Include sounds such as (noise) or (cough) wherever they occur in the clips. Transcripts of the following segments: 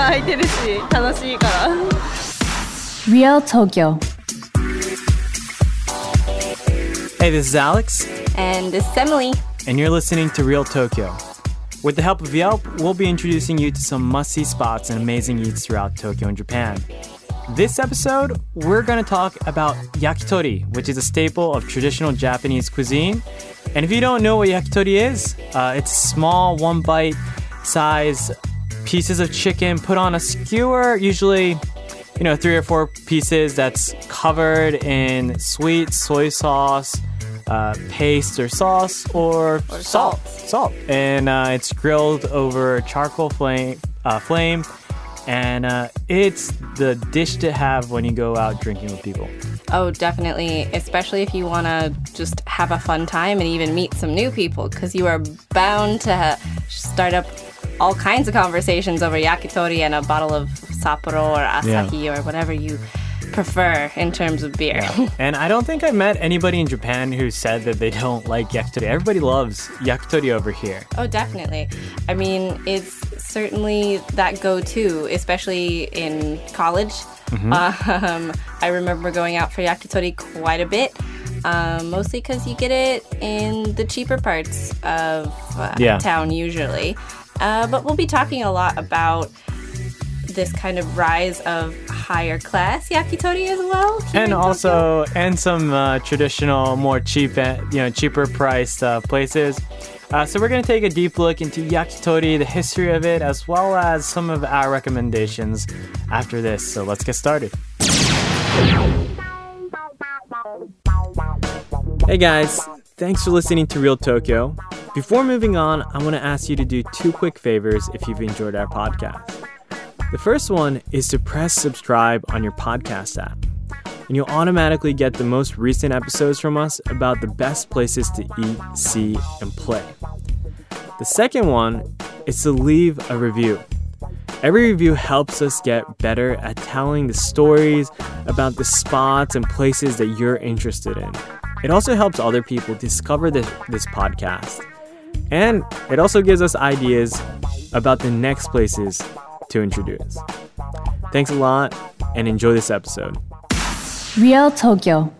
店ずっと開いてるし楽しいから Real Tokyo. Hey, this is Alex, and this is Emily and you're listening to Real Tokyo. With the help of Yelp, we'll be introducing you to some must see spots and amazing eats throughout Tokyo and Japan. This episode, we're going to talk about yakitori, which is a staple of traditional Japanese cuisine. And if you don't know what yakitori is, uh, it's small, one bite size pieces of chicken put on a skewer, usually, you know, three or four pieces that's covered in sweet soy sauce, uh, paste or sauce, or, salt. Salt. And uh, it's grilled over charcoal flame, uh, flame and uh, it's the dish to have when you go out drinking with people. oh definitely especially if you want to just have a fun time and even meet some new people because you are bound to ha- start up all kinds of conversations over yakitori and a bottle of sapporo or asahi or whatever you prefer in terms of beer (laughs) And I don't think I met anybody in Japan who said that they don't like yakitori. Everybody loves yakitori over here. Oh, definitely. I mean, it's certainly that go to, especially in college. Um, I remember going out for yakitori quite a bit, um, mostly because you get it in the cheaper parts of uh, Yeah. town usually. Uh, but we'll be talking a lot about this kind of rise of higher class yakitori as well. And also, and some uh, traditional, more cheap, uh, you know, cheaper priced uh, places. Uh, so we're going to take a deep look into yakitori, the history of it, as well as some of our recommendations after this. So let's get started. Hey guys, thanks for listening to Real Tokyo. Before moving on, I want to ask you to do two quick favors if you've enjoyed our podcast. The first one is to press subscribe on your podcast app, and you'll automatically get the most recent episodes from us about the best places to eat, see, and play. The second one is to leave a review. Every review helps us get better at telling the stories about the spots and places that you're interested in. It also helps other people discover this, this podcast. And it also gives us ideas about the next places to introduce. Thanks a lot and enjoy this episode. Real Tokyo.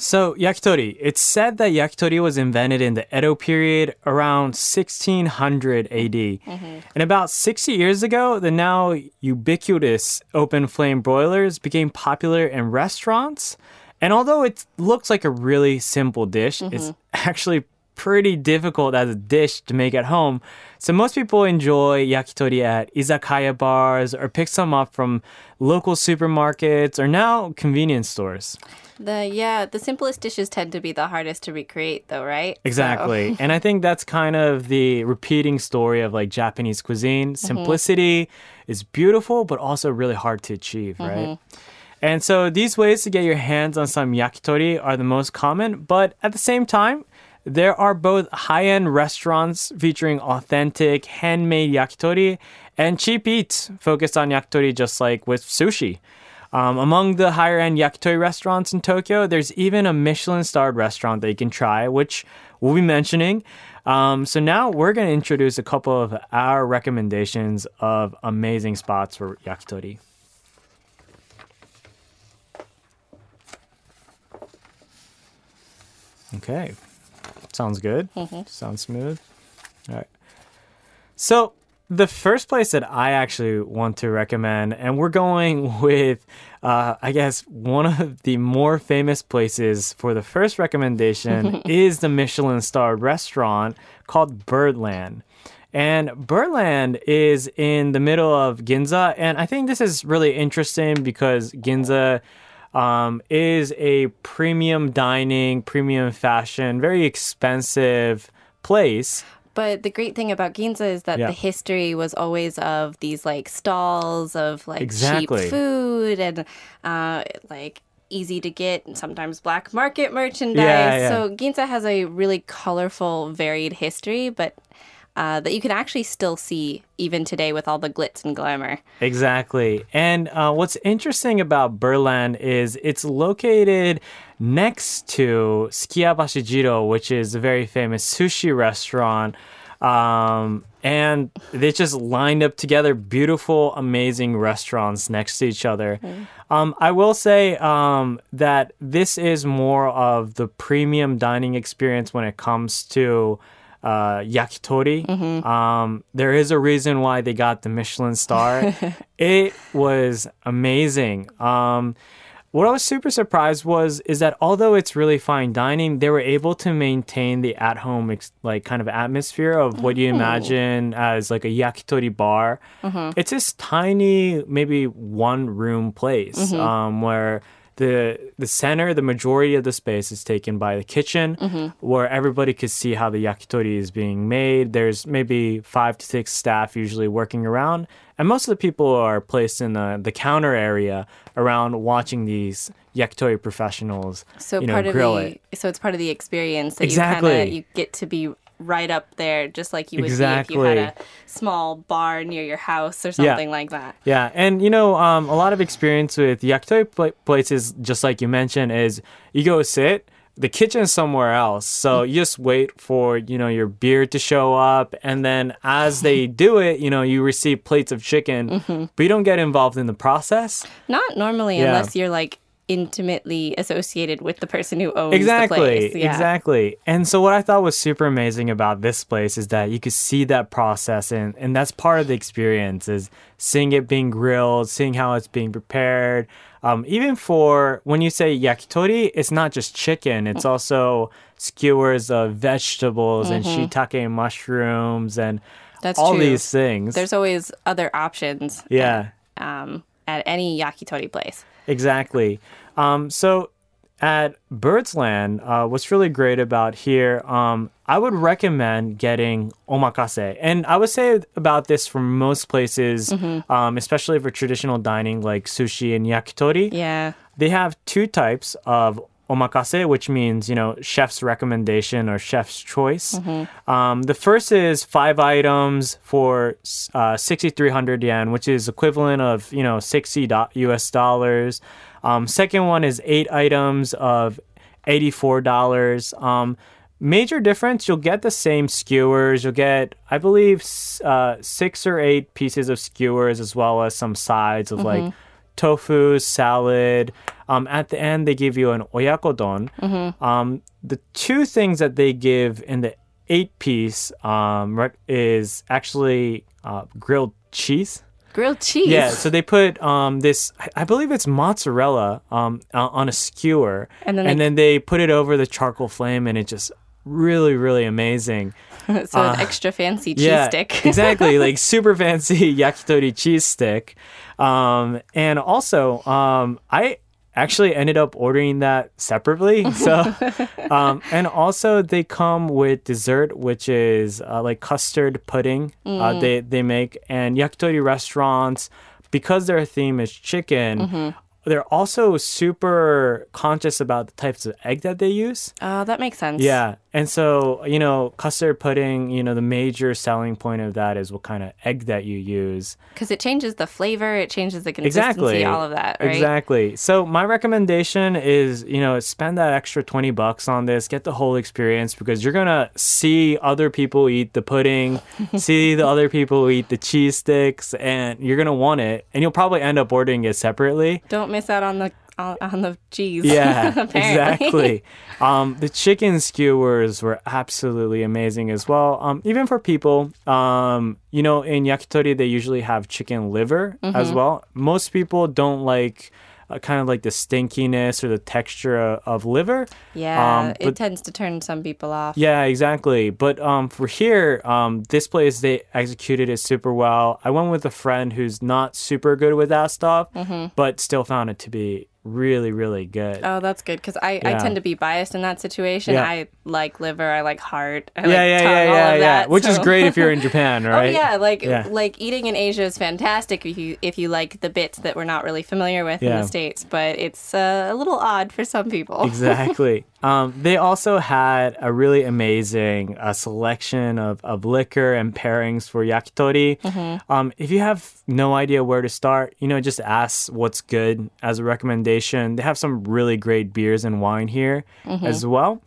So, yakitori. It's said that yakitori was invented in the Edo period around 1600 AD. Mm-hmm. And about 60 years ago, the now ubiquitous open flame broilers became popular in restaurants. And although it looks like a really simple dish, it's mm-hmm. (laughs) actually pretty difficult as a dish to make at home. So most people enjoy yakitori at izakaya bars or pick some up from local supermarkets or now convenience stores. The yeah, the simplest dishes tend to be the hardest to recreate, though, right? So- Exactly. (laughs) and I think that's kind of the repeating story of like Japanese cuisine. Mm-hmm. Simplicity is beautiful, but also really hard to achieve, right? Mm-hmm. And so these ways to get your hands on some yakitori are the most common, but at the same time, there are both high end restaurants featuring authentic handmade yakitori and cheap eats focused on yakitori, just like with sushi. Um, among the higher end yakitori restaurants in Tokyo, there's even a Michelin starred restaurant that you can try, which we'll be mentioning. Um, so now we're going to introduce a couple of our recommendations of amazing spots for yakitori. Okay, sounds good. Sounds smooth. All right. So the first place that I actually want to recommend, and we're going (laughs) with, uh, I guess, one of the more famous places for the first recommendation (laughs) is the Michelin starred restaurant called Birdland. And Birdland is in the middle of Ginza. And I think this is really interesting because Ginza um, is a premium dining, premium fashion, very expensive place. But the great thing about Ginza is that Yeah. the history was always of these like stalls of like Exactly. cheap food and uh, like easy to get and sometimes black market merchandise. Yeah, yeah. So Ginza has a really colorful, varied history, but uh, that you can actually still see even today with all the glitz and glamour. Exactly. And uh, what's interesting about Birdland is it's located next to Sukiyabashi Jiro, which is a very famous sushi restaurant. Um, and they just lined up together beautiful, amazing restaurants next to each other. Um, I will say um, that this is more of the premium dining experience when it comes to uh, yakitori. Um, there is a reason why they got the Michelin star. (laughs) it was amazing. Um, what I was super surprised was is that although it's really fine dining, they were able to maintain the at-home ex- like kind of atmosphere of what you imagine as like a yakitori bar. It's this tiny, maybe one-room place um, where the the center, the majority of the space is taken by the kitchen, mm-hmm. where everybody could see how the yakitori is being made. There's maybe five to six staff usually working around, and most of the people are placed in the the counter area around watching these yakitori professionals. So you know, part of the it. so it's part of the experience that you kind of you get to be right up there, just like you would be if you had a small bar near your house or something like that. Yeah, and you know, um, a lot of experience with yakitori pla- places, just like you mentioned, is you go sit. The kitchen's somewhere else, so you just wait for you know your beer to show up, and then as they (laughs) do it, you know you receive plates of chicken, but you don't get involved in the process. Not normally, Yeah. unless you're like intimately associated with the person who owns the Exactly. Yeah. exactly. And so what I thought was super amazing about this place is that you could see that process and and that's part of the experience is seeing it being grilled, seeing how it's being prepared. Um, even for when you say yakitori, it's not just chicken, it's also skewers of vegetables and shiitake mushrooms and That's all true. these things. There's always other options. yeah. Um, at any yakitori place. Exactly. Um, so at Birdsland, uh, what's really great about here, um, I would recommend getting omakase. And I would say about this for most places, um, especially for traditional dining like sushi and yakitori. Yeah. They have two types of omakase, which means, you know, chef's recommendation or chef's choice. Um, the first is five items for uh, 6,300 yen, which is equivalent of, you know, 60 US dollars. Um, second one is eight items of $84. Um, major difference, you'll get the same skewers. You'll get, I believe, uh, six or eight pieces of skewers as well as some sides of like tofu, salad. Um, at the end, they give you an oyakodon. Um, the two things that they give in the eight piece um, is actually uh, grilled cheese. Grilled cheese. Yeah, so they put um, this, I- believe it's mozzarella um, o- on a skewer, And then they- they put it over the charcoal flame, and it just really, really amazing. (laughs) so an extra fancy cheese uh, Yeah, stick. (laughs) exactly, like super fancy yakitori cheese stick. Um, and also, um, I actually ended up ordering that separately. (laughs) So, um, and also they come with dessert, which is uh, like custard pudding. Uh, they they make and yakitori restaurants because their theme is chicken. They're also super conscious about the types of egg that they use. Oh, that makes sense. Yeah. And so, you know, custard pudding, you know, the major selling point of that is what kind of egg that you use. Because it changes the flavor, it changes the consistency, Exactly. all of that, right? Exactly. So my recommendation is, you know, spend that extra 20 bucks on this, get the whole experience because you're going to see other people eat the pudding, (laughs) see the other people eat the cheese sticks and you're going to want it and you'll probably end up ordering it separately. Don't miss out on the on, on the cheese. Yeah, (laughs) exactly. (laughs) Um, the chicken skewers were absolutely amazing as well. Um, even for people, um, you know, in yakitori they usually have chicken liver Mm-hmm. as well. Most people don't like uh, kind of like the stinkiness or the texture of, of liver. Yeah, Um, it tends to turn some people off. Yeah, exactly. But um, for here, um, this place they executed it super well. I went with a friend who's not super good with that stuff, but still found it to be really, really good. Oh, that's good because I, I tend to be biased in that situation. Yeah. I like liver, I like heart, I yeah, like yeah, tongue, yeah, all yeah, of yeah. that. Which is great if you're in (laughs) Japan, right? Oh yeah, like Yeah. like eating in Asia is fantastic if you if you like the bits that we're not really familiar with in the states, but it's uh, a little odd for some people. (laughs) Exactly. Um, they also had a really amazing uh, selection of, of liquor and pairings for yakitori. Um, if you have no idea where to start, you know, just ask what's good as a recommendation. They have some really great beers and wine here as well.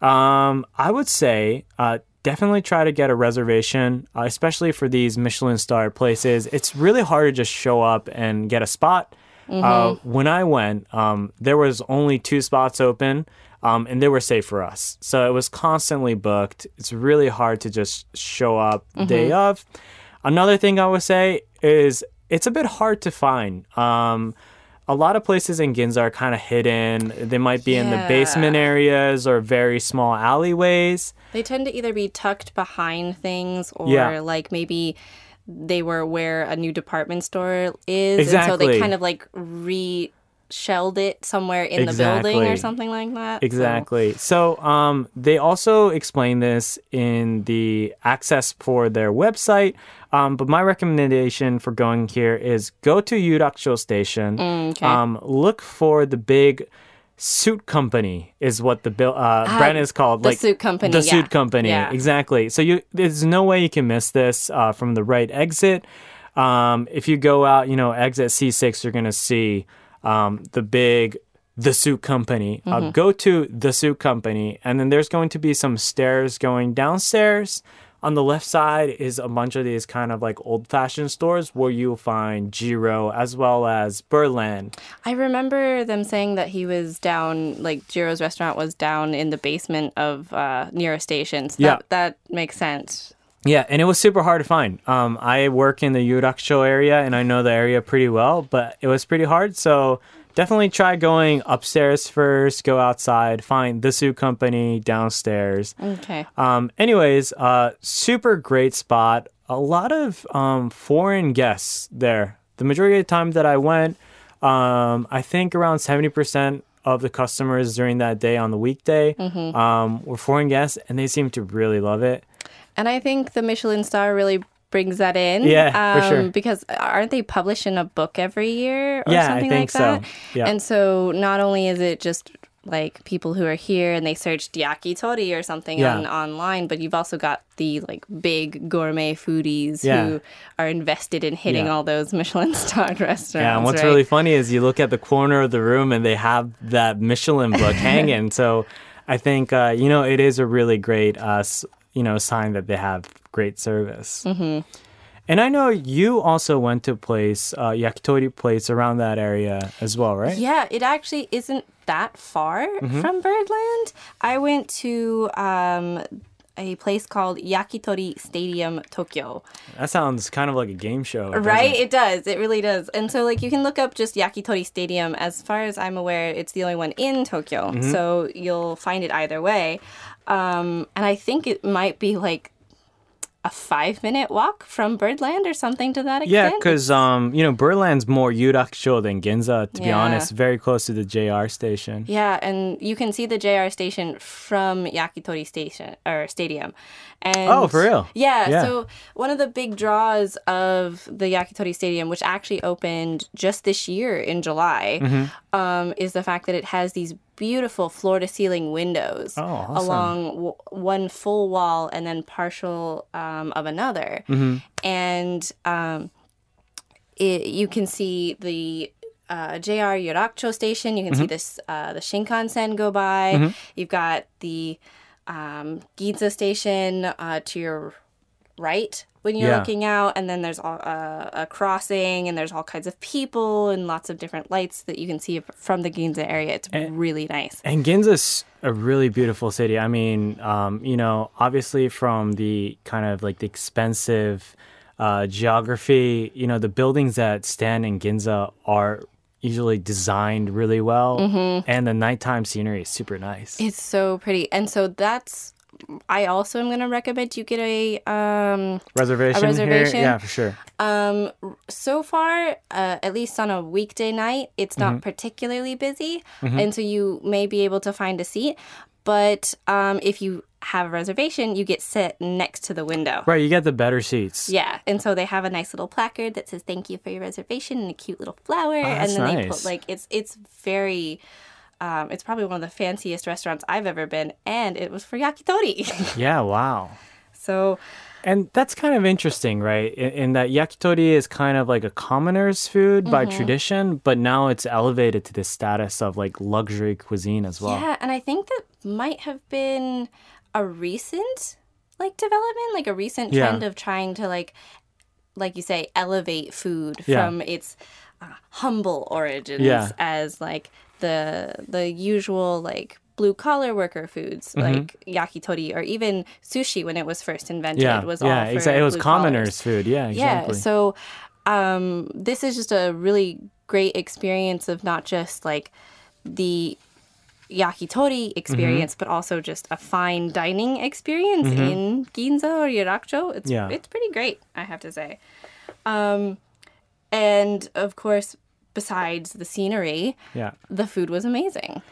Um, I would say uh, definitely try to get a reservation, uh, especially for these Michelin star places. It's really hard to just show up and get a spot. Uh, when I went, um, there was only two spots open, um, and they were safe for us. So it was constantly booked. It's really hard to just show up day of. Another thing I would say is it's a bit hard to find. Um, a lot of places in Ginza are kind of hidden. They might be in the basement areas or very small alleyways. They tend to either be tucked behind things or Yeah. like maybe they were where a new department store is. And so they kind of like re shelled it somewhere in the building or something like that. Exactly. So um, they also explain this in the access for their website. Um, but my recommendation for going here is go to Yurakucho Station. Mm, okay. um, look for the big suit company is what the bill uh, brand is called. The suit company, The yeah. suit company. Yeah. Exactly. So you there's no way you can miss this uh, from the right exit. Um, if you go out, you know, exit C6, you're gonna see um, the big the suit company. Mm-hmm. Uh, go to the suit company, and then there's going to be some stairs going downstairs. On the left side is a bunch of these kind of like old fashioned stores where you'll find Jiro as well as Birdland. I remember them saying that he was down, like Jiro's restaurant was down in the basement of uh, near a station. So Yeah. that, that makes sense. Yeah, and it was super hard to find. Um, I work in the Yurakucho area and I know the area pretty well, but it was pretty hard. So definitely try going upstairs first, go outside, find the suit company downstairs. Okay. Um, anyways, uh, super great spot. A lot of um, foreign guests there. The majority of the time that I went, um, I think around 70% of the customers during that day on the weekday Mm-hmm. um, were foreign guests, and they seemed to really love it. And I think the Michelin star really brings that in. Yeah, for sure. Because aren't they publishing a book every year or Yeah, I something think like so. that? Yeah. And so not only is it just like people who are here and they searched yakitori or something Yeah. on online, but you've also got the like big gourmet foodies Yeah. who are invested in hitting Yeah. all those (laughs) Michelin starred (laughs) restaurants. Yeah, and what's right? really funny is you look at the corner of the room and they have that Michelin book (laughs) hanging. So I think uh, you know it is a really great uh, you know sign that they have great service. Mm-hmm. And I know you also went to place, uh, yakitori place around that area as well, right? Yeah, it actually isn't that far Mm-hmm. from Birdland. I went to um, a place called Yakitori Stadium Tokyo. That sounds kind of like a game show, Right? it? It does. It really does. And so, like, you can look up just Yakitori Stadium. As far as I'm aware, it's the only one in Tokyo. Mm-hmm. So you'll find it either way. Um, and I think it might be like a five minute walk from Birdland or something to that extent. Yeah, because um, you know, Birdland's more Yurakucho than Ginza. To be honest, very close to the JR station. Yeah, and you can see the JR station from Yakitori Station or Stadium. And Oh, for real? Yeah, Yeah. So one of the big draws of the Yakitori Stadium, which actually opened just this year in July, Mm-hmm. um, is the fact that it has these beautiful floor-to-ceiling windows Oh, awesome. along w- one full wall and then partial um, of another, Mm-hmm. and um, it, you can see the uh, JR Yurakucho station. You can Mm-hmm. see this uh, the Shinkansen go by. You've got the um, Ginza station uh, to your right when you're Yeah. looking out, and then there's all, uh, a crossing, and there's all kinds of people and lots of different lights that you can see from the Ginza area. It's really nice. And Ginza's a really beautiful city. I mean, um, you know, obviously from the kind of like the expensive uh, geography, you know, the buildings that stand in Ginza are usually designed really well, and the nighttime scenery is super nice. It's so pretty, and so that's. I also am going to recommend you get a um, reservation, A reservation? here, yeah, for sure. Um, so far, uh, at least on a weekday night, it's not particularly busy, and so you may be able to find a seat. But um, if you have a reservation, you get sit next to the window. Right, you get the better seats. Yeah, and so they have a nice little placard that says "Thank you for your reservation" and a cute little flower, that's and then they nice. put like it's it's very Um, it's probably one of the fanciest restaurants I've ever been, and it was for yakitori. (laughs) Yeah, wow. so And that's kind of interesting, right? In, in that yakitori is kind of like a commoner's food by Mm-hmm. tradition, but now it's elevated to the status of like luxury cuisine as well. Yeah, and I think that might have been a recent like development, like a recent Yeah. trend of trying to like like you say elevate food Yeah. from its uh, humble origins Yeah. as like the the usual like blue collar worker foods Mm-hmm. like yakitori or even sushi when it was first invented Yeah, was yeah, all exactly. It was commoners' collars. food. Yeah, exactly. Yeah, so um, this is just a really great experience of not just like the yakitori experience, Mm-hmm. but also just a fine dining experience in Ginza or Yurakucho. It's Yeah. it's pretty great, I have to say. Um, and of course, besides the scenery, yeah. the food was amazing.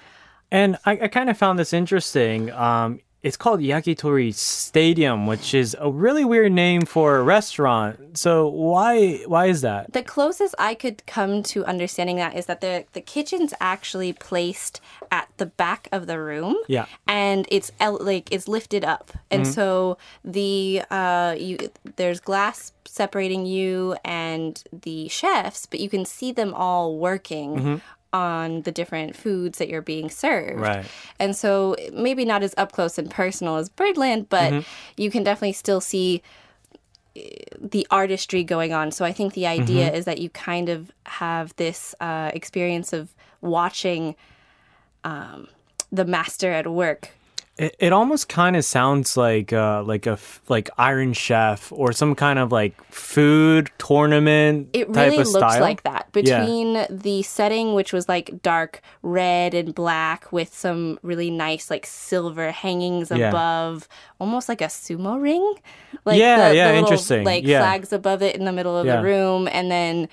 And I, I kind of found this interesting. Um, it's called Yakitori Stadium, which is a really weird name for a restaurant. So why why is that? The closest I could come to understanding that is that the the kitchen's actually placed at the back of the room. Yeah. And it's like it's lifted up, and so the uh you there's glass separating you and the chefs, but you can see them all working. On the different foods that you're being served. Right. And so maybe not as up close and personal as Birdland, but you can definitely still see the artistry going on. So I think the idea is that you kind of have this uh, experience of watching um, the master at work. It, it almost kind of sounds like uh, like a like Iron Chef or some kind of like food tournament It type really of looks style. like that Yeah. between the setting, which was like dark red and black, with some really nice like silver hangings Yeah. above, almost like a sumo ring. Like Yeah, the, yeah, the little, interesting. Like Yeah. flags above it in the middle of Yeah. the room, and then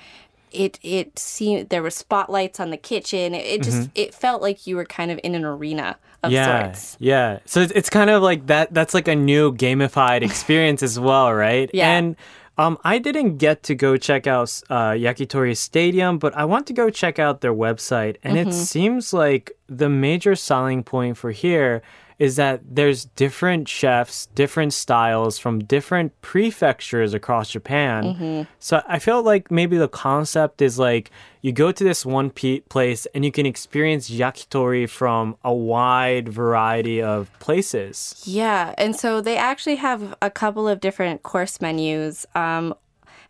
it it seemed there were spotlights on the kitchen. It, it just it felt like you were kind of in an arena of Mm-hmm. yeah, sorts. yeah. So it's, it's kind of like that. That's like a new gamified (laughs) experience as well, right? Yeah. And um, I didn't get to go check out uh, Yakitori Stadium, but I want to go check out their website, and Mm-hmm. it seems like the major selling point for here is that there's different chefs, different styles from different prefectures across Japan. Mm-hmm. So I feel like maybe the concept is like you go to this one pe- place and you can experience yakitori from a wide variety of places. Yeah, and so they actually have a couple of different course menus. Um,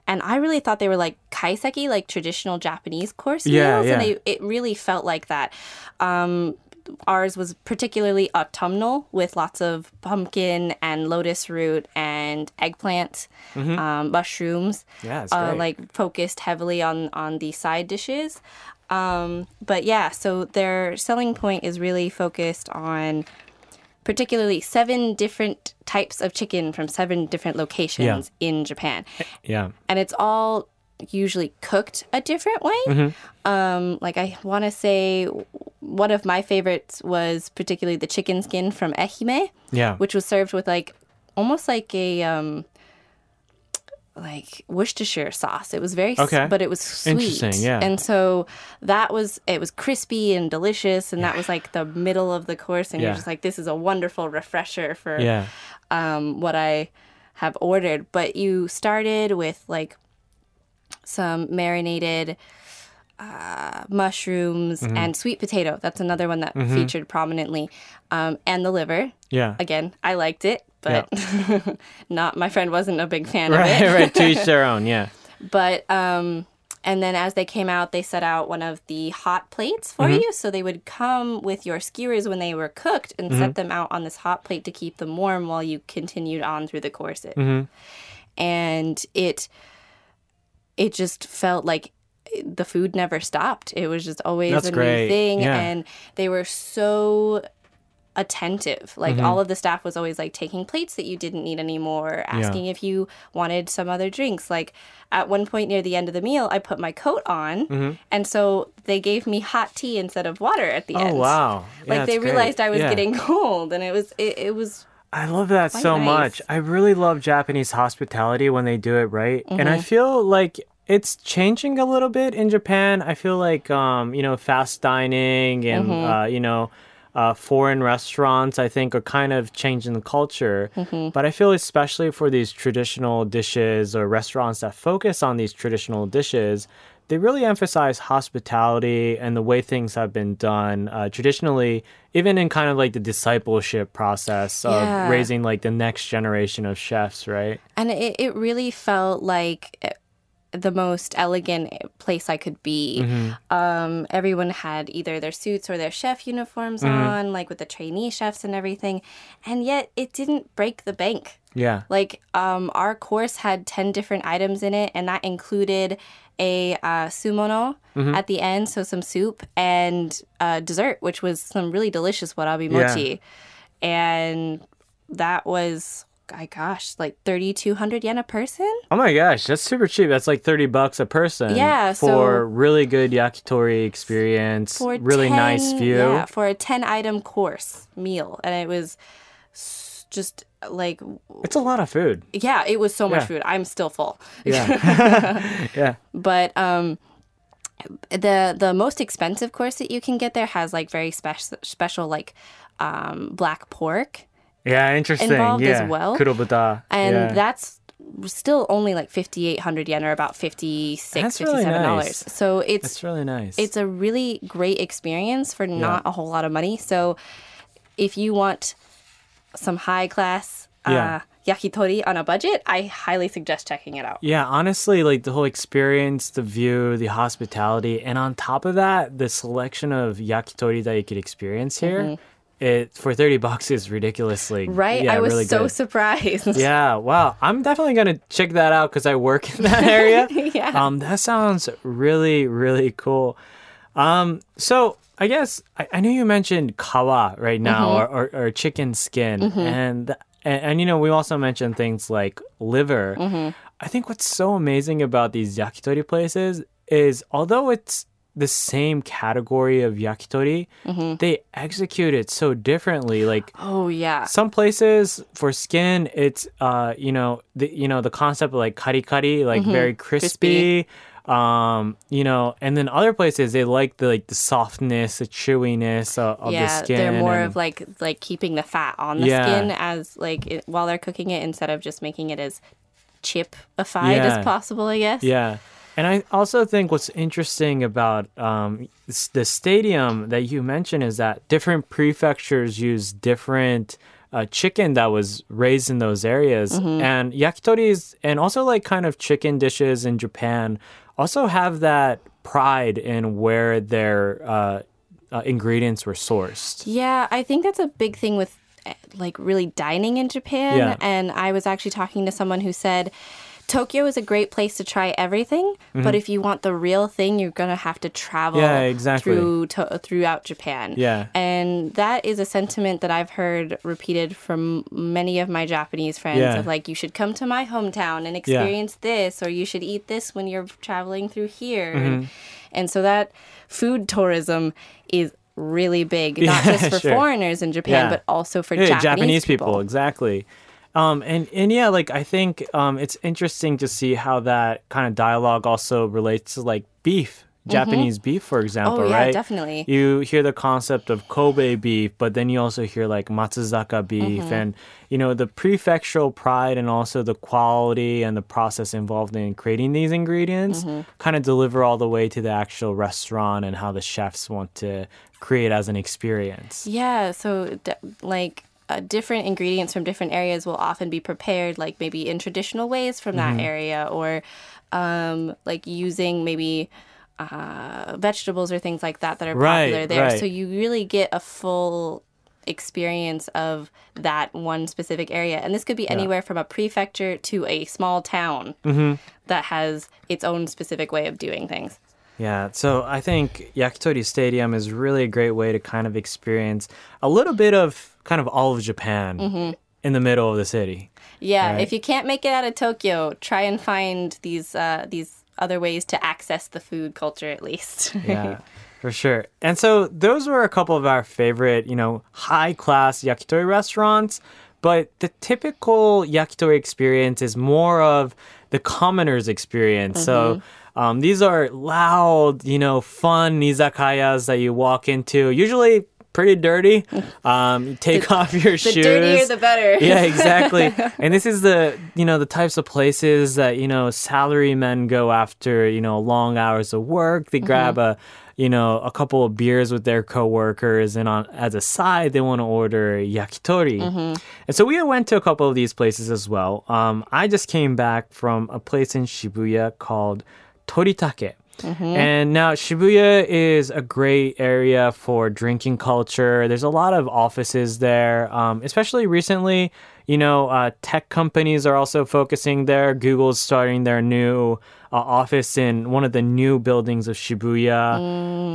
and I really thought they were like kaiseki, like traditional Japanese course Yeah, meals, and they, it really felt like that. Um, ours was particularly autumnal with lots of pumpkin and lotus root and eggplant, um, mushrooms. Mm-hmm. Yeah, it's uh, like focused heavily on on the side dishes. Um, but yeah, so their selling point is really focused on particularly seven different types of chicken from seven different locations in Japan. Yeah. And it's all usually cooked a different way. Mm-hmm. Um, like I want to say one of my favorites was particularly the chicken skin from Ehime, Yeah. which was served with like almost like a um like Worcestershire sauce. It was very, Okay. but it was sweet. Yeah. And so that was it was crispy and delicious, and that was like the middle of the course, and Yeah. you're just like, this is a wonderful refresher for Yeah. um, what I have ordered. But you started with like some marinated uh, mushrooms Mm-hmm. and sweet potato. That's another one that featured prominently, um, and the liver. Yeah. Again, I liked it, but (laughs) not my friend wasn't a big fan Right, of it. right. To each their (laughs) own. Yeah. But um, and then as they came out, they set out one of the hot plates for Mm-hmm. you. So they would come with your skewers when they were cooked and Mm-hmm. set them out on this hot plate to keep them warm while you continued on through the courses. Mm-hmm. And it it just felt like the food never stopped. It was just always That's a great. new thing, Yeah. and they were so attentive. Like Mm-hmm. all of the staff was always like taking plates that you didn't need anymore, asking if you wanted some other drinks. Like at one point near the end of the meal, I put my coat on, Mm-hmm. and so they gave me hot tea instead of water at the Oh end. wow. Yeah, Like they great. realized I was Yeah. getting (laughs) cold, and it was it, it was I love that so nice. much. I really love Japanese hospitality when they do it right. And Mm-hmm. I feel like it's changing a little bit in Japan. I feel like um, you know, fast dining and Mm-hmm. uh, you know, uh, foreign restaurants. I think are kind of changing the culture. Mm-hmm. But I feel especially for these traditional dishes or restaurants that focus on these traditional dishes. They really emphasize hospitality and the way things have been done uh, traditionally, even in kind of like the discipleship process of Yeah. raising like the next generation of chefs, right? and it, it really felt like eh, the most elegant place I could be. Um, everyone had either their suits or their chef uniforms on, like with the trainee chefs and everything, and yet it didn't break the bank. Yeah. Like um, our course had 10 different items in it, and that included a uh, suimono at the end, so some soup, and uh, dessert, which was some really delicious warabi Yeah. mochi. And that was, my gosh, like 3,200 yen a person? Oh my gosh, that's super cheap. That's like 30 bucks a person. Yeah, For so- really good yakitori experience, For really 10 nice view. Yeah, for a 10 item course meal. And it was just like, It's a lot of food. yeah, it was so much Yeah. food. I'm still full. Yeah. (laughs) (laughs) yeah. but um the the most expensive course that you can get there has like very special special like um black pork Yeah, interesting. Involved as yeah. well. Kurobuta. and yeah. that's still only like 5800 yen or about 56 That's 57 really dollars nice. so it's That's really nice. it's a really great experience for not a whole lot of money so if you want some high class Yeah. uh, yakitori on a budget i highly suggest checking it out Yeah, honestly, like the whole experience, the view, the hospitality, and on top of that, the selection of yakitori that you could experience here, it for 30 bucks is ridiculously Mm-hmm. right yeah, i was really so good. surprised Yeah, wow. I'm definitely going to check that out because I work in that area. (laughs) Yeah. Um, that sounds really, really cool. Um, so I guess I, I know you mentioned kawa right now Mm-hmm. or, or, or chicken skin. And, and, and, you know, we also mentioned things like liver. Mm-hmm. I think what's so amazing about these yakitori places is although it's the same category of yakitori, Mm-hmm. they execute it so differently. Like, oh yeah some places for skin it's uh you know the you know the concept of like kari kari like very crispy, um you know and then other places they like the like the softness the chewiness of, of the yeah, skin they're more and- of like like keeping the fat on the Yeah. skin as like it, while they're cooking it instead of just making it as chipified Yeah. as possible. I guess. Yeah. And I also think what's interesting about um, the stadium that you mentioned is that different prefectures use different uh, chicken that was raised in those areas. And yakitoris and also like kind of chicken dishes in Japan also have that pride in where their uh, uh, ingredients were sourced. Yeah, I think that's a big thing with eh, like really dining in Japan. Yeah. And I was actually talking to someone who said Tokyo is a great place to try everything, but if you want the real thing, you're gonna have to travel Mm-hmm. Yeah, exactly. through to, throughout Japan. Yeah. and that is a sentiment that I've heard repeated from many of my Japanese friends Yeah. of like, you should come to my hometown and experience this, or you should eat this when you're traveling through here. Mm-hmm. And, so that food tourism is really big, not (laughs) Yeah, just for sure. foreigners in Japan, Yeah. but also for Yeah, Japanese, people. exactly. Um, and and yeah, like I think um, it's interesting to see how that kind of dialogue also relates to like beef, Japanese beef, for example, Mm-hmm. Oh, yeah, right? definitely. You hear the concept of Kobe beef, but then you also hear like Matsuzaka beef, Mm-hmm. and you know the prefectural pride and also the quality and the process involved in creating these ingredients Mm-hmm. kind of deliver all the way to the actual restaurant and how the chefs want to create as an experience. Yeah, so like uh, different ingredients from different areas will often be prepared, like maybe in traditional ways from Mm-hmm. that area, or um, like using maybe uh, vegetables or things like that that are Right, popular there. right. So you really get a full experience of that one specific area. And this could be anywhere from a prefecture to a small town Mm-hmm. that has its own specific way of doing things. Yeah, so I think Yakitori Stadium is really a great way to kind of experience a little bit of kind of all of Japan Mm-hmm. in the middle of the city. Yeah, Right. if you can't make it out of Tokyo, try and find these uh, these other ways to access the food culture at least. (laughs) Yeah, for sure. And so those were a couple of our favorite, you know, high class yakitori restaurants. But the typical yakitori experience is more of the commoner's experience. So um, these are loud, you know, fun izakayas that you walk into. Usually pretty dirty. (laughs) Um, you take off your The shoes. The dirtier, the better. (laughs) yeah, exactly. (laughs) and this is the you know the types of places that you know salary men go after. You know, long hours of work. They grab a you know a couple of beers with their coworkers, and on as a side they want to order yakitori. And so we went to a couple of these places as well. Um, I just came back from a place in Shibuya called Toritake. And now Shibuya is a great area for drinking culture. There's a lot of offices there, um, especially recently. You know, uh, tech companies are also focusing there. Google's starting their new uh, office in one of the new buildings of Shibuya.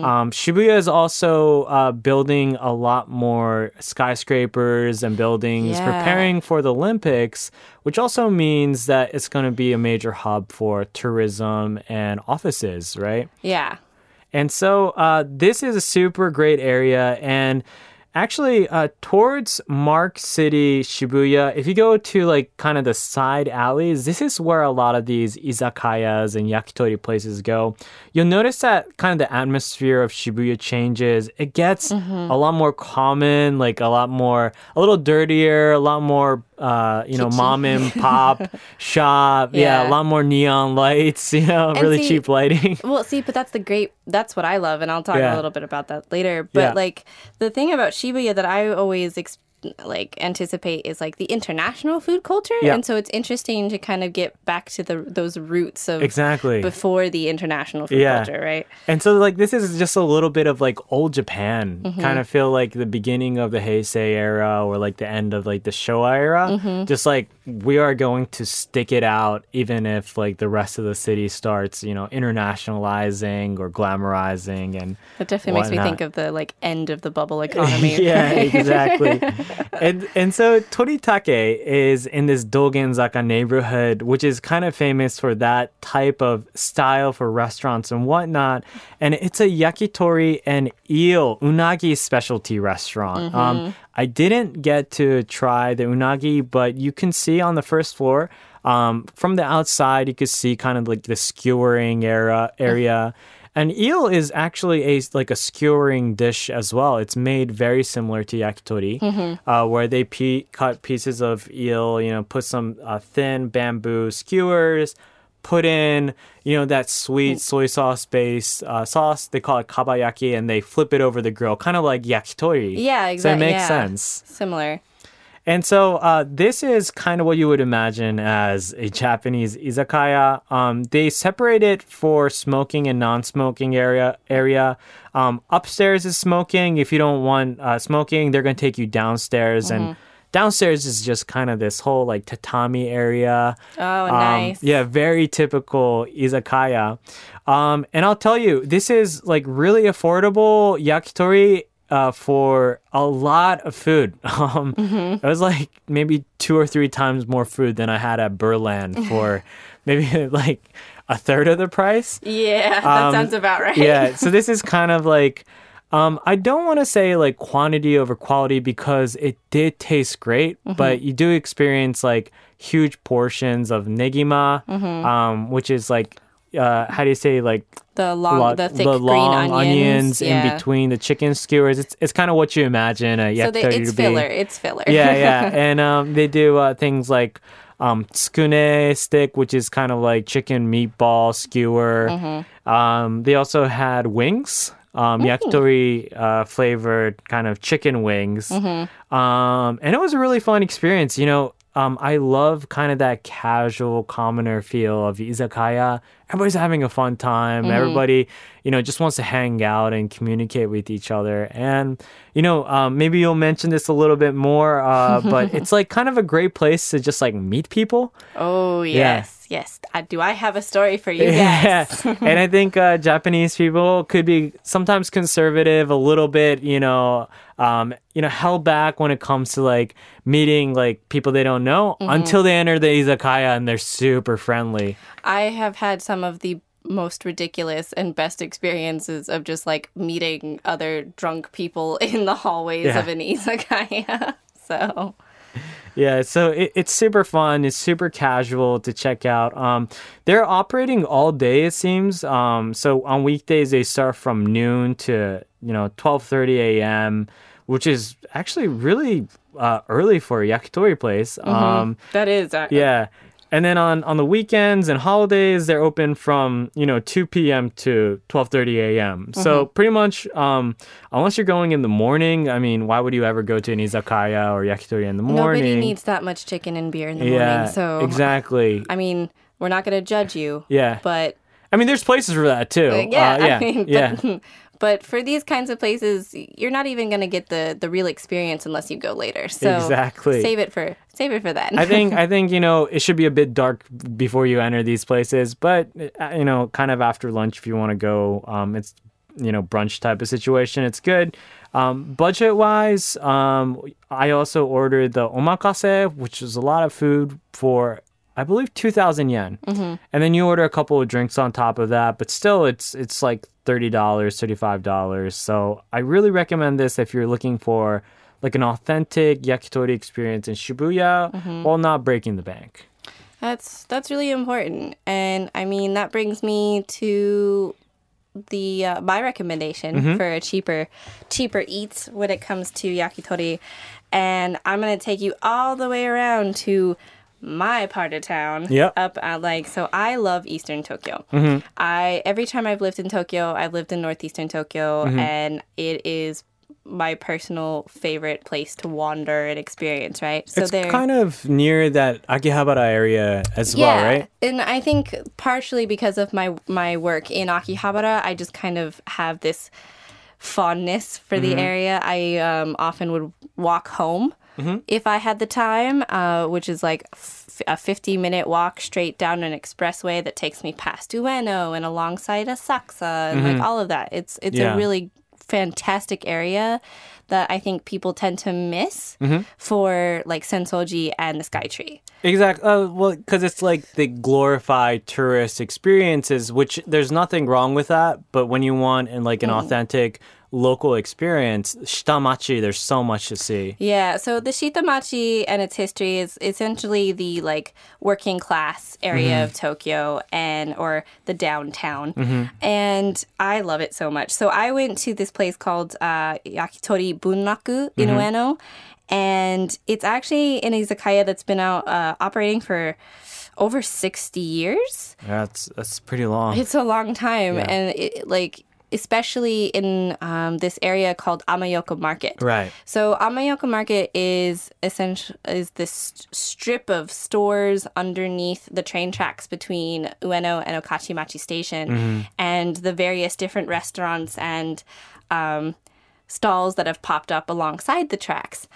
Um, Shibuya is also uh, building a lot more skyscrapers and buildings, Yeah. preparing for the Olympics, which also means that it's going to be a major hub for tourism and offices, right? Yeah. And so uh, this is a super great area. And actually, uh, towards Mark City, Shibuya, if you go to like kind of the side alleys, this is where a lot of these izakayas and yakitori places go. You'll notice that kind of the atmosphere of Shibuya changes. It gets a lot more common, like a lot more, a little dirtier, a lot more. Uh, you know, mom and (laughs) pop shop. Yeah. a lot more neon lights. (laughs) You know, really see- cheap lighting. (laughs) Well, see, but that's the great. That's what I love, and I'll talk Yeah. a little bit about that later. But Yeah. like the thing about Shibuya that I always ex- like anticipate is like the international food culture, Yeah. and so it's interesting to kind of get back to the those roots of Exactly. before the international food Yeah. culture, right? And so, like, this is just a little bit of like old Japan. Mm-hmm. Kind of feel like the beginning of the Heisei era or like the end of like the Showa era. Mm-hmm. Just like we are going to stick it out, even if like the rest of the city starts, you know, internationalizing or glamorizing and that definitely makes me think of the like end of the bubble (laughs) economy. yeah, (laughs) exactly. And and so Toritake is in this Dogenzaka neighborhood, which is kind of famous for that type of style for restaurants and whatnot. And it's a yakitori and eel unagi specialty restaurant. Um, I didn't get to try the unagi, but you can see on the first floor. Um, from the outside, you could see kind of like the skewering era area. And eel is actually a like a skewering dish as well. It's made very similar to yakitori, uh, where they pe- cut pieces of eel, you know, put some uh, thin bamboo skewers, put in, you know, that sweet soy sauce based uh, sauce. They call it kabayaki, and they flip it over the grill, kind of like yakitori. Yeah, exactly. So it makes yeah. sense. Similar. And so uh, this is kind of what you would imagine as a Japanese izakaya. Um, they separate it for smoking and non-smoking area. Area um, upstairs is smoking. If you don't want uh, smoking, they're going to take you downstairs and. Downstairs is just kind of this whole like tatami area. Oh, Um, nice. Yeah, very typical izakaya. Um, and I'll tell you, this is like really affordable yakitori uh, for a lot of food. (laughs) Um, Mm-hmm. It was like maybe two or three times more food than I had at Birdland for (laughs) maybe like a third of the price. Yeah, that Um, sounds about right. Yeah, so this is (laughs) kind of like um, I don't want to say like quantity over quality because it did taste great, Mm-hmm. but you do experience like huge portions of negima, Mm-hmm. um, which is like uh, how do you say like the long, lo- the thick the green long onions, in yeah. between the chicken skewers. It's it's kind of what you imagine a So they, it's be. filler. It's filler. Yeah, yeah, (laughs) and um, they do uh, things like um, tsukune stick, which is kind of like chicken meatball skewer. Mm-hmm. Um, they also had wings. Um, yakitori uh, flavored kind of chicken wings, Mm-hmm. um, and it was a really fun experience. You know, um, I love kind of that casual commoner feel of izakaya. Everybody's having a fun time. Mm-hmm. Everybody, you know, just wants to hang out and communicate with each other. And you know, um, maybe you'll mention this a little bit more, uh, (laughs) but it's like kind of a great place to just like meet people. Oh yes, yes. Uh, do I have a story for you (laughs) Yeah, guys? (laughs) and I think uh, Japanese people could be sometimes conservative, a little bit, you know, um, you know, held back when it comes to like meeting like people they don't know Mm-hmm. until they enter the izakaya and they're super friendly. I have had some of the most ridiculous and best experiences of just like meeting other drunk people (laughs) in the hallways Yeah. of an izakaya. (laughs) So Yeah, so it, it's super fun. It's super casual to check out. Um, they're operating all day, it seems. Um, so on weekdays they start from noon to you know twelve thirty a.m., which is actually really uh, early for a yakitori place. Um, That is. Uh, yeah. And then on, on the weekends and holidays, they're open from you know 2 p.m. to 12:30 a.m. So pretty much, um, unless you're going in the morning, I mean, why would you ever go to an izakaya or yakitori in the morning? Nobody needs that much chicken and beer in the yeah, morning. So exactly. I mean, we're not going to judge you. Yeah. But I mean, there's places for that too. uh, yeah, Uh, yeah, (laughs) I mean, yeah. But, for these kinds of places, you're not even going to get the the real experience unless you go later. So Exactly. save it for save it for then. I think I (laughs) think you know it should be a bit dark before you enter these places, but uh, you know, kind of after lunch if you want to go. Um, it's you know brunch type of situation. It's good. Um, budget wise, um, I also ordered the omakase, which is a lot of food for. I believe two thousand yen, and then you order a couple of drinks on top of that. But still, it's it's like thirty dollars, thirty five dollars. So I really recommend this if you're looking for like an authentic yakitori experience in Shibuya while not breaking the bank. That's that's really important, and I mean that brings me to the uh, my recommendation for a cheaper cheaper eats when it comes to yakitori, and I'm gonna take you all the way around to my part of town. Yep. Up at like so I love Eastern Tokyo. Mm-hmm. I every time I've lived in Tokyo, I've lived in Northeastern Tokyo, Mm-hmm. and it is my personal favorite place to wander and experience. Right. So it's there. kind of near that Akihabara area as well, right? And I think partially because of my my work in Akihabara, I just kind of have this fondness for Mm-hmm. the area. I um, often would walk home Mm-hmm. if I had the time, uh, which is like f- a 50 minute walk straight down an expressway that takes me past Ueno and alongside Asakusa and like all of that. It's it's Mm-hmm. Yeah. a really fantastic area that I think people tend to miss Mm-hmm. for like Sensoji and the Sky Tree. Exactly. Uh, well, because it's like the glorified tourist experiences, which there's nothing wrong with that. But when you want in like an Mm. authentic local experience, Shitamachi, there's so much to see. Yeah, so the Shitamachi and its history is essentially the like working class area of Tokyo and or the downtown. And I love it so much. So I went to this place called uh, Yakitori Bunraku in Ueno and it's actually an izakaya that's been out uh, operating for over 60 years. Yeah, That's that's pretty long. It's a long time Yeah. and it, like especially in um, this area called Ameyoko Market. Right. So Ameyoko Market is essential is this strip of stores underneath the train tracks between Ueno and Okachimachi Station, and the various different restaurants and um, stalls that have popped up alongside the tracks.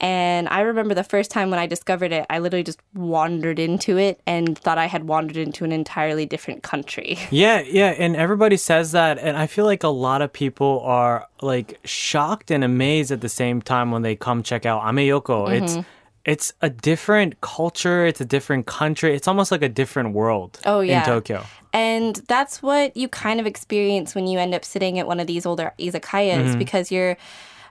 And I remember the first time when I discovered it, I literally just wandered into it and thought I had wandered into an entirely different country. (laughs) Yeah, yeah, and everybody says that, and I feel like a lot of people are like shocked and amazed at the same time when they come check out Ameyoko. Mm-hmm. It's it's a different culture, it's a different country, it's almost like a different world Oh, yeah. in Tokyo. And that's what you kind of experience when you end up sitting at one of these older izakayas mm-hmm. because you're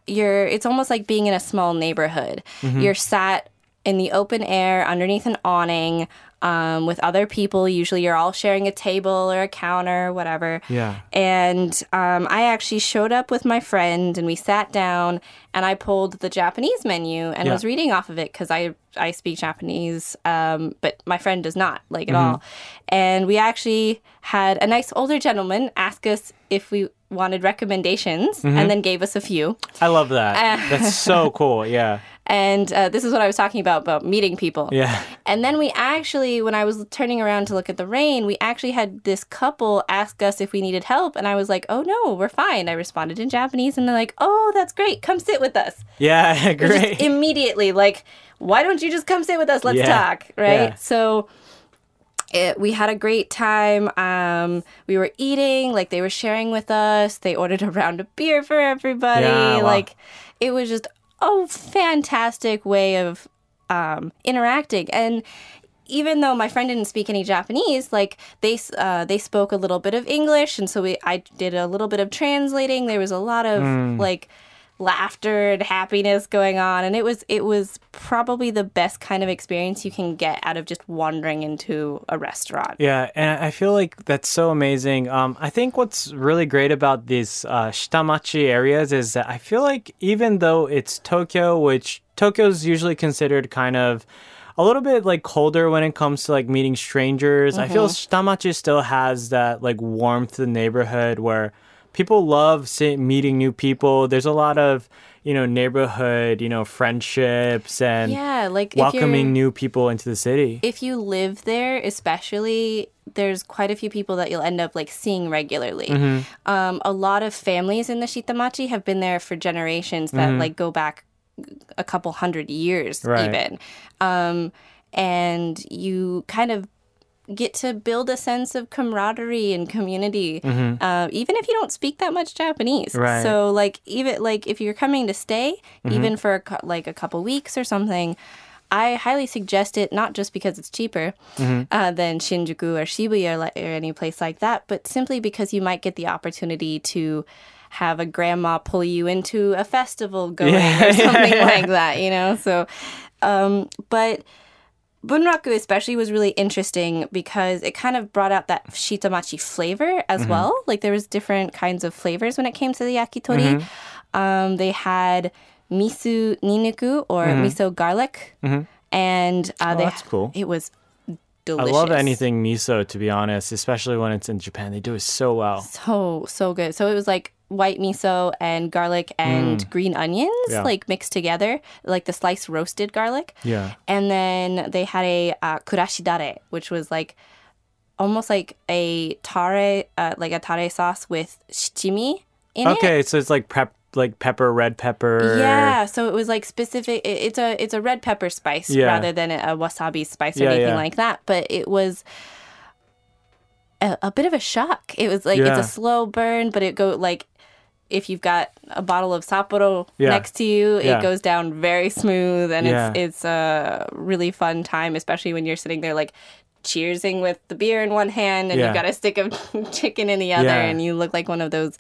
you're it's almost like being in a small neighborhood. Mm-hmm. You're sat in the open air underneath an awning um, with other people. Usually you're all sharing a table or a counter or whatever. Yeah. And um, I actually showed up with my friend and we sat down and I pulled the Japanese menu and Yeah. was reading off of it because I, I speak Japanese, um, but my friend does not, like at Mm-hmm. all. And we actually had a nice older gentleman ask us if we wanted recommendations Mm-hmm. and then gave us a few. I love that. (laughs) That's so cool. Yeah. And uh, this is what I was talking about, about meeting people. Yeah. And then we actually, when I was turning around to look at the rain, we actually had this couple ask us if we needed help. And I was like, oh no, we're fine. I responded in Japanese. And they're like, oh, that's great. Come sit with us. Yeah, (laughs) great. immediately, like, why don't you just come sit with us? Let's Yeah. talk. Right. Yeah. So. It, we had a great time. Um, we were eating, like they were sharing with us. They ordered a round of beer for everybody. Yeah, wow. Like it was just a fantastic way of um, interacting. And even though my friend didn't speak any Japanese, like they uh, they spoke a little bit of English, and so we I did a little bit of translating. There was a lot of Hmm. like laughter and happiness going on and it was it was probably the best kind of experience you can get out of just wandering into a restaurant. Yeah, and I feel like that's so amazing. Um, I think what's really great about these uh, shitamachi areas is that I feel like even though it's Tokyo, which Tokyo's usually considered kind of a little bit like colder when it comes to like meeting strangers, I feel shitamachi still has that like warmth to the neighborhood where people love meeting new people. There's a lot of you know neighborhood, you know friendships and Yeah, like welcoming new people into the city. if you live there, especially, there's quite a few people that you'll end up like seeing regularly. Mm-hmm. Um, a lot of families in the Shitamachi have been there for generations that like go back a couple hundred years Mm-hmm. Right. even. Um, and you kind of get to build a sense of camaraderie and community, uh, even if you don't speak that much Japanese. Mm-hmm. Right. Mm-hmm. So, like, even like if you're coming to stay, even for a like a couple weeks or something, I highly suggest it. Not just because it's cheaper Mm-hmm. uh, than Shinjuku or Shibuya or, or any place like that, but simply because you might get the opportunity to have a grandma pull you into a festival going Yeah. or (laughs) something like that. You know, so um, but. Bunraku especially was really interesting because it kind of brought out that shitamachi flavor as Mm-hmm. well. Like there was different kinds of flavors when it came to the yakitori. Um, they had miso ninniku or miso garlic, and uh, Mm-hmm. Oh, they that's cool. It was Delicious. I love anything miso, to be honest, especially when it's in Japan. They do it so well. so so good. So it was like white miso and garlic and green onions Mm. Yeah. like mixed together, like the sliced roasted garlic. Yeah. And then they had a uh, kurashidare, which was like almost like a tare, uh, like a tare sauce with shichimi in it. Okay, so it's like prep, like pepper, red pepper. Yeah, so it was like specific. it- It's a it's a red pepper spice Yeah. rather than a wasabi spice or Yeah, anything yeah. like that. But it was a, a bit of a shock. It was like it's a slow burn, but it go like if you've got a bottle of Sapporo Yeah. next to you, Yeah. it goes down very smooth, and Yeah. it's it's a really fun time, especially when you're sitting there like cheersing with the beer in one hand and you've got a stick of (laughs) chicken in the other, and you look like one of those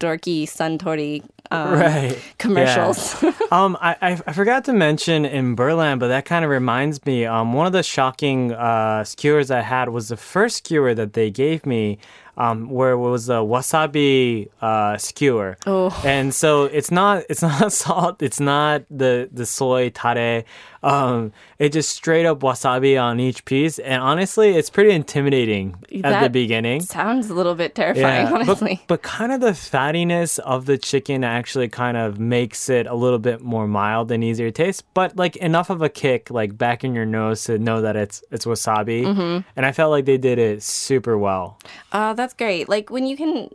dorky Suntory um, Right. commercials. (laughs) um, I, I I forgot to mention in Birdland, but that kind of reminds me. Um, one of the shocking uh, skewers I had was the first skewer that they gave me, um, where it was a wasabi uh, skewer. Oh. And so it's not it's not (laughs) salt. It's not the the soy tare. Um, it just straight up wasabi on each piece, and honestly, it's pretty intimidating at the beginning. Sounds a little bit terrifying, honestly. But, but kind of the fattiness of the chicken actually kind of makes it a little bit more mild and easier to taste. But like enough of a kick, like back in your nose to know that it's it's wasabi. Mm-hmm. And I felt like they did it super well. Uh, that's great. Like when you can,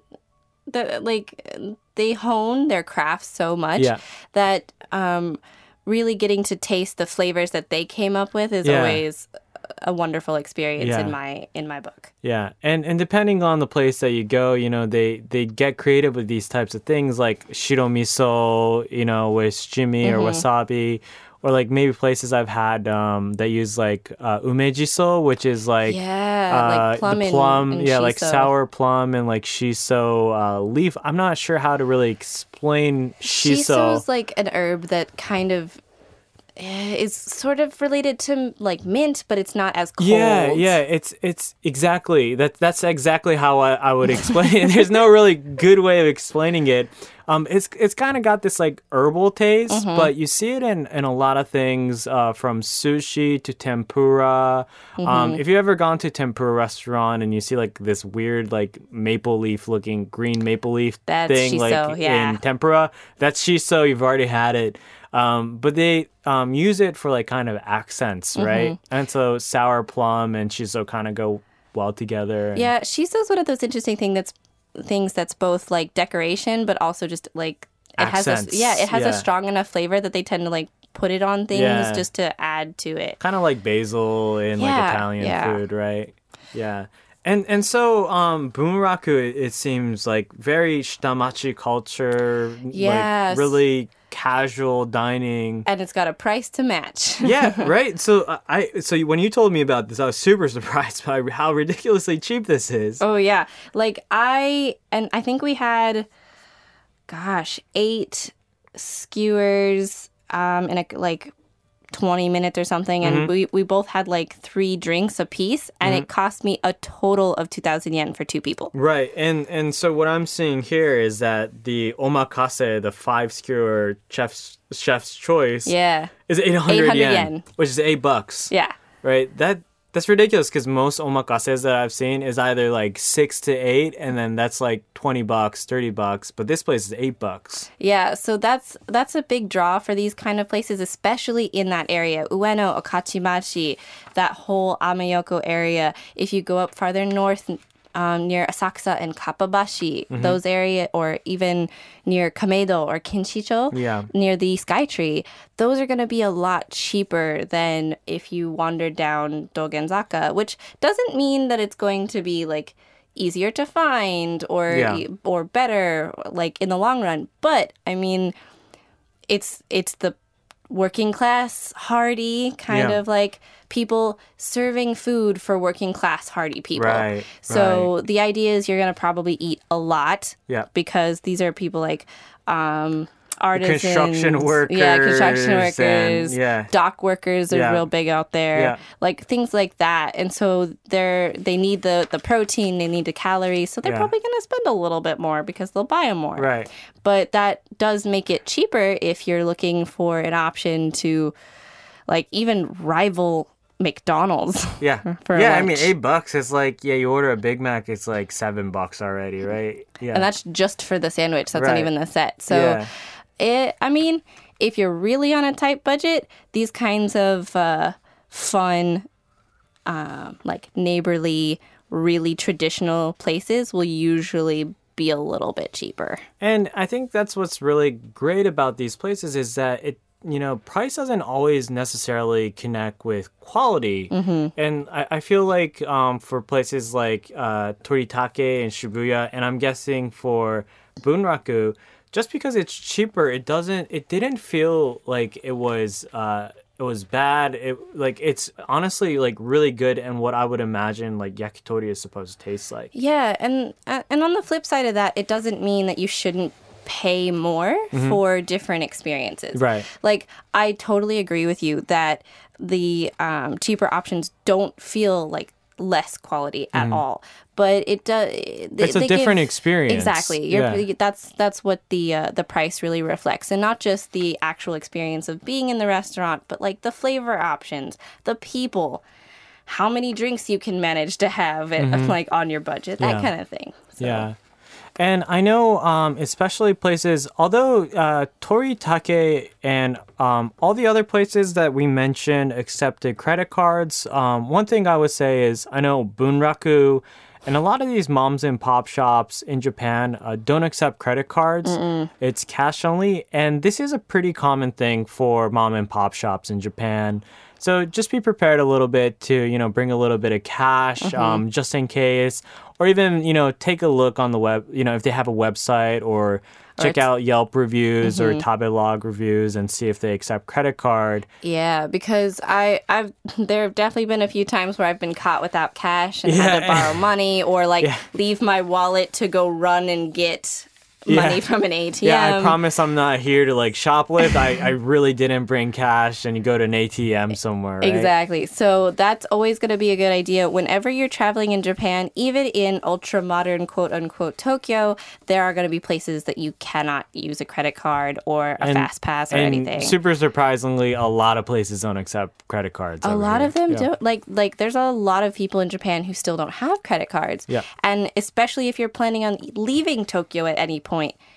the like they hone their craft so much Yeah. that um, really getting to taste the flavors that they came up with is Yeah. always a wonderful experience Yeah. in my in my book. Yeah, and and depending on the place that you go, you know, they they get creative with these types of things like shiro miso, you know, with shimi or mm-hmm. wasabi, or like maybe places I've had um, that use like uh, umejiso, which is like Yeah, uh, like plum the and- plum, and yeah, like sour plum and like shiso uh, leaf. I'm not sure how to really explain shiso. Shiso's like an herb that kind of eh, is sort of related to like mint, but it's not as cold. Yeah, yeah, it's it's exactly that. That's exactly how I, I would explain it. (laughs) There's no really good way of explaining it. Um, it's it's kind of got this like herbal taste, Mm-hmm. but you see it in in a lot of things, uh, from sushi to tempura. Mm-hmm. Um, if you ever gone to a tempura restaurant and you see like this weird like maple leaf looking green maple leaf That's thing shiso, like yeah. in tempura, that's shiso. You've already had it. Um, but they um, use it for like kind of accents, Mm-hmm. right? And so sour plum and shiso kind of go well together. and- Yeah, shiso's one of those interesting thing that's things that's both like decoration, but also just like it has a yeah, it has yeah. a strong enough flavor that they tend to like put it on things Yeah. just to add to it. kind of like basil in like Italian yeah. food, right? Yeah. And and so um Bunraku it, it seems like very shitamachi culture, Yes. like really casual dining. And it's got a price to match. (laughs) yeah, right. So uh, I so when you told me about this, I was super (laughs) surprised by how ridiculously cheap this is. Oh yeah. Like I and I think we had gosh, eight skewers um, in a like 20 minutes or something. And mm-hmm. we, we both had like three drinks a piece, and it mm-hmm. cost me a total of 2,000 yen for two people. Right, and and so what I'm seeing here is that the omakase, the five skewer chef's chef's choice, Yeah. is 800, 800 yen, yen. which is eight bucks. Yeah. Right. That that's ridiculous because most omakases that I've seen is either like six to eight, and then that's like twenty bucks, thirty bucks. But this place is eight bucks. Yeah, so that's that's a big draw for these kind of places, especially in that area, Ueno, Okachimachi, that whole Ameyoko area. If you go up farther north, um, near Asakusa and Kappabashi, those area, or even near Kameido or Kinshicho, Yeah. near the Sky Tree, those are going to be a lot cheaper than if you wander down Dogenzaka, which doesn't mean that it's going to be like easier to find or Yeah. or better like in the long run. But I mean, it's it's the working class hardy kind Yeah. of like people serving food for working class hardy people. Right, So the idea is you're gonna probably eat a lot. Yeah. Because these are people like um artisans, Construction yeah, construction workers workers, and- yeah. dock workers are Yeah. real big out there, Yeah. like things like that. And so they're they need the the protein, they need the calories, so they're probably gonna spend a little bit more because they'll buy them more Right. but that does make it cheaper if you're looking for an option to like even rival McDonald's. (laughs) Yeah. For yeah. I mean, eight bucks is like yeah. You order a Big Mac, it's like seven bucks already, right? Yeah. And that's just for the sandwich. That's Right. not even the set. So Yeah. It I mean, if you're really on a tight budget, these kinds of uh, fun um, like neighborly, really traditional places will usually be a little bit cheaper. And I think that's what's really great about these places is that it, you know, price doesn't always necessarily connect with quality. And I, I feel like um, for places like uh, Toritake and Shibuya, and I'm guessing for Bunraku, just because it's cheaper, it doesn't, it didn't feel like it was. Uh, it was bad. It like it's honestly like really good and what I would imagine like yakitori is supposed to taste like. Yeah, and uh, and on the flip side of that, it doesn't mean that you shouldn't pay more for different experiences. Mm-hmm. Right. Like I totally agree with you that the um, cheaper options don't feel like less quality at all, but it does. Mm-hmm. It's a different experience. Exactly. You're, Yeah. That's that's what the uh, the price really reflects, and not just the actual experience of being in the restaurant, but like the flavor options, the people. How many drinks you can manage to have, and, like on your budget, that Mm-hmm. Yeah. kind of thing. So- Yeah. And I know, um, especially places, although uh, Toritake and um, all the other places that we mentioned accepted credit cards, um, one thing I would say is I know Bunraku and a lot of these moms and pop shops in Japan uh, don't accept credit cards. It's cash only. And this is a pretty common thing for mom and pop shops in Japan. So just be prepared a little bit to, you know, bring a little bit of cash um, just in case. Or even, you know, take a look on the web, you know, if they have a website or check out Yelp reviews or Tabelog reviews and see if they accept credit card. Yeah, because I I've (laughs) there have definitely been a few times where I've been caught without cash and Yeah. had to borrow money or like (laughs) Yeah. leave my wallet to go run and get money from an ATM. Yeah, I promise I'm not here to like shoplift. I, I (laughs) really didn't bring cash and you go to an ATM somewhere. Right? Exactly. So that's always going to be a good idea whenever you're traveling in Japan, even in ultra modern quote unquote Tokyo, there are going to be places that you cannot use a credit card or a And- fast pass or and anything. super surprisingly, a lot of places don't accept credit cards. a lot here. of them Yeah. don't like like there's a lot of people in Japan who still don't have credit cards. Yeah. And especially if you're planning on leaving Tokyo at any point,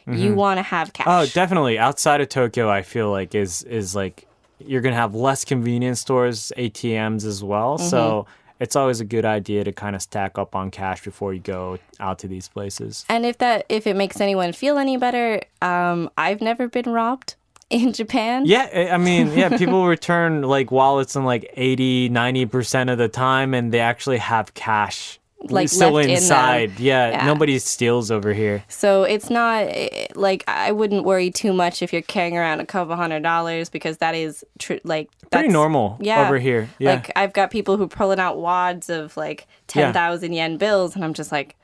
you want to have cash. Oh, definitely. Outside of Tokyo, I feel like is is like you're gonna have less convenience stores, ATMs as well. Mm-hmm. So it's always a good idea to kind of stack up on cash before you go out to these places. And if that if it makes anyone feel any better, um, I've never been robbed (laughs) in Japan. Yeah, I- I mean, yeah, people (laughs) return like wallets in like 80, 90% of the time and they actually have cash Like, still left in inside. yeah, Yeah. nobody steals over here. So it's not eh, like I wouldn't worry too much if you're carrying around a couple hundred dollars because that is tr- like Pretty normal yeah. over here. Yeah. Like I've got people who pulling out wads of like Yeah. ten thousand yen bills, and I'm just like,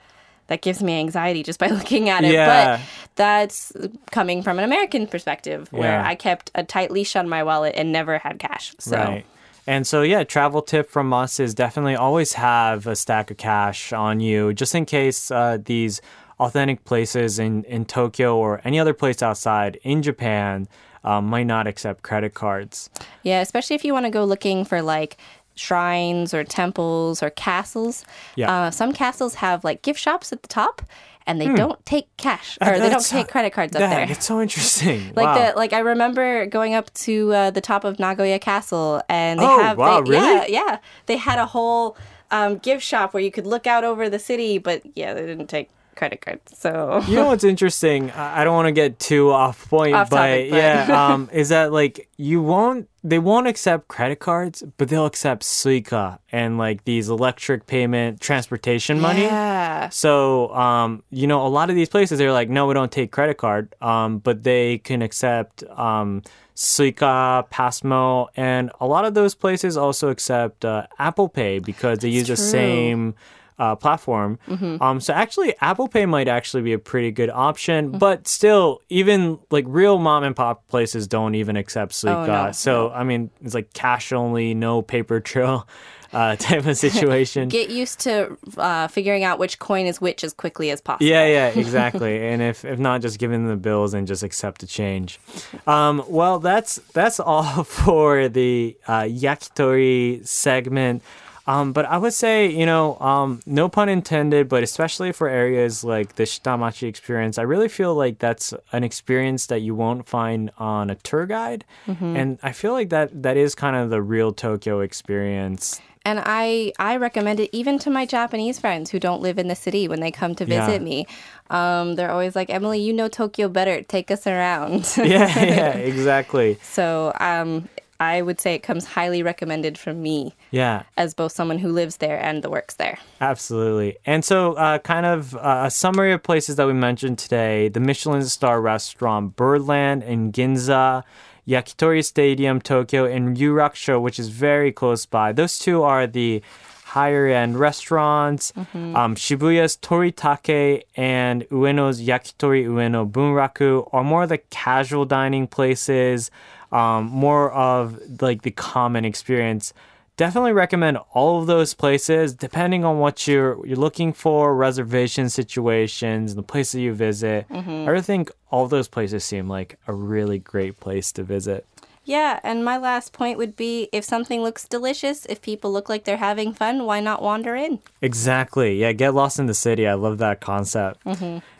that gives me anxiety just by (laughs) looking at it. Yeah. But that's coming from an American perspective where Yeah. I kept a tight leash on my wallet and never had cash. So Right. And so, yeah, travel tip from us is definitely always have a stack of cash on you just in case uh, these authentic places in, in Tokyo or any other place outside in Japan um, might not accept credit cards. Yeah, especially if you want to go looking for like shrines or temples or castles. Yeah. Uh, some castles have like gift shops at the top, and they don't take cash or they don't Hmm. Take credit cards up That- there. It's so interesting. (laughs) Like wow. the like I remember going up to uh, the top of Nagoya Castle and they Oh, have wow, they, yeah really? yeah they had a whole um, gift shop where you could look out over the city, but yeah they didn't take credit cards. So You know what's interesting? I don't want to get too off point, Off but, topic, but- yeah, (laughs) um, is that like you won't they won't accept credit cards, but they'll accept Suica and like these electric payment transportation money. Yeah. So, um, you know, a lot of these places they're like, no, we don't take credit card, um, but they can accept um, Suica, Pasmo, and a lot of those places also accept uh, Apple Pay because they use the same uh, platform. Um, so actually, Apple Pay might actually be a pretty good option, but still, even like real mom and pop places don't even accept Suica. no, so I mean, it's like cash only, no paper trail. (laughs) Uh, type of situation. (laughs) Get used to uh, figuring out which coin is which as quickly as possible. Yeah, yeah, (laughs) exactly. and if if not, just give them the bills and just accept the change. Um, well, that's that's all for the uh, yakitori segment. Um, but I would say, you know, um, no pun intended, but especially for areas like the Shitamachi experience, I really feel like that's an experience that you won't find on a tour guide. And I feel like that that is kind of the real Tokyo experience. And I, I recommend it even to my Japanese friends who don't live in the city when they come to visit Yeah. me. Um, they're always like, Emily, you know Tokyo better. Take us around. Yeah, (laughs) yeah, exactly. so um, I would say it comes highly recommended from me Yeah. as both someone who lives there and the works there. Absolutely. And so, uh, kind of uh, a summary of places that we mentioned today the Michelin star restaurant Birdland in Ginza, Yakitori Stadium, Tokyo, and Yurakucho, which is very close by. Those two are the higher end restaurants. Um, Shibuya's Toritake and Ueno's Yakitori Ueno Bunraku are more the casual dining places, um, more of like the common experience. Definitely recommend all of those places depending on what you're you're looking for reservation situations and the places you visit. I think all of those places seem like a really great place to visit. Yeah, and my last point would be if something looks delicious, if people look like they're having fun, why not wander in? exactly. Yeah get lost in the city. I love that concept.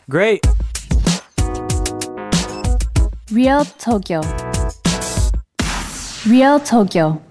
Great. Real Tokyo. Real Tokyo.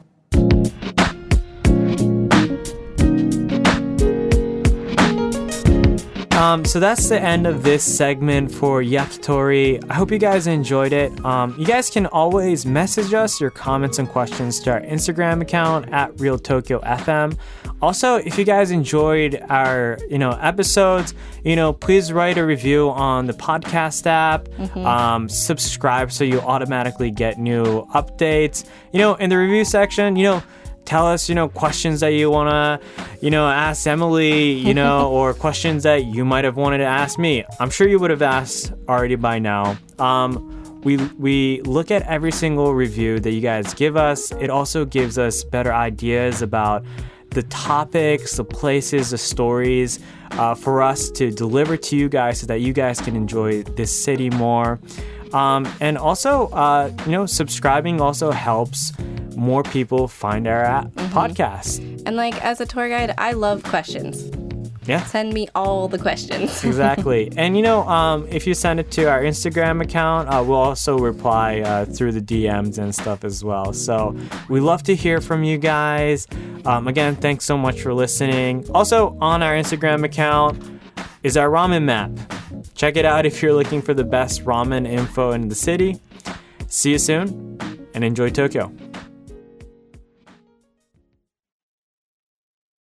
Um, so that's the end of this segment for Yakitori. I hope you guys enjoyed it. Um, you guys can always message us your comments and questions to our Instagram account at Real Tokyo FM. Also, if you guys enjoyed our you know episodes, you know please write a review on the podcast app. Um, subscribe so you automatically get new updates. You know, in the review section, you know tell us, you know, questions that you want to, you know, ask Emily, you know, (laughs) or questions that you might have wanted to ask me. I'm sure you would have asked already by now. Um, we we look at every single review that you guys give us. It also gives us better ideas about the topics, the places, the stories uh, for us to deliver to you guys so that you guys can enjoy this city more. Um, and also, uh, you know, subscribing also helps more people find our app podcast. And like as a tour guide, I love questions. Yeah. Send me all the questions. (laughs) exactly. And you know, um, if you send it to our Instagram account, uh, we'll also reply uh, through the DMs and stuff as well. So we love to hear from you guys. Um, again, thanks so much for listening. Also, on our Instagram account is our ramen map. Check it out if you're looking for the best ramen info in the city. See you soon and enjoy Tokyo.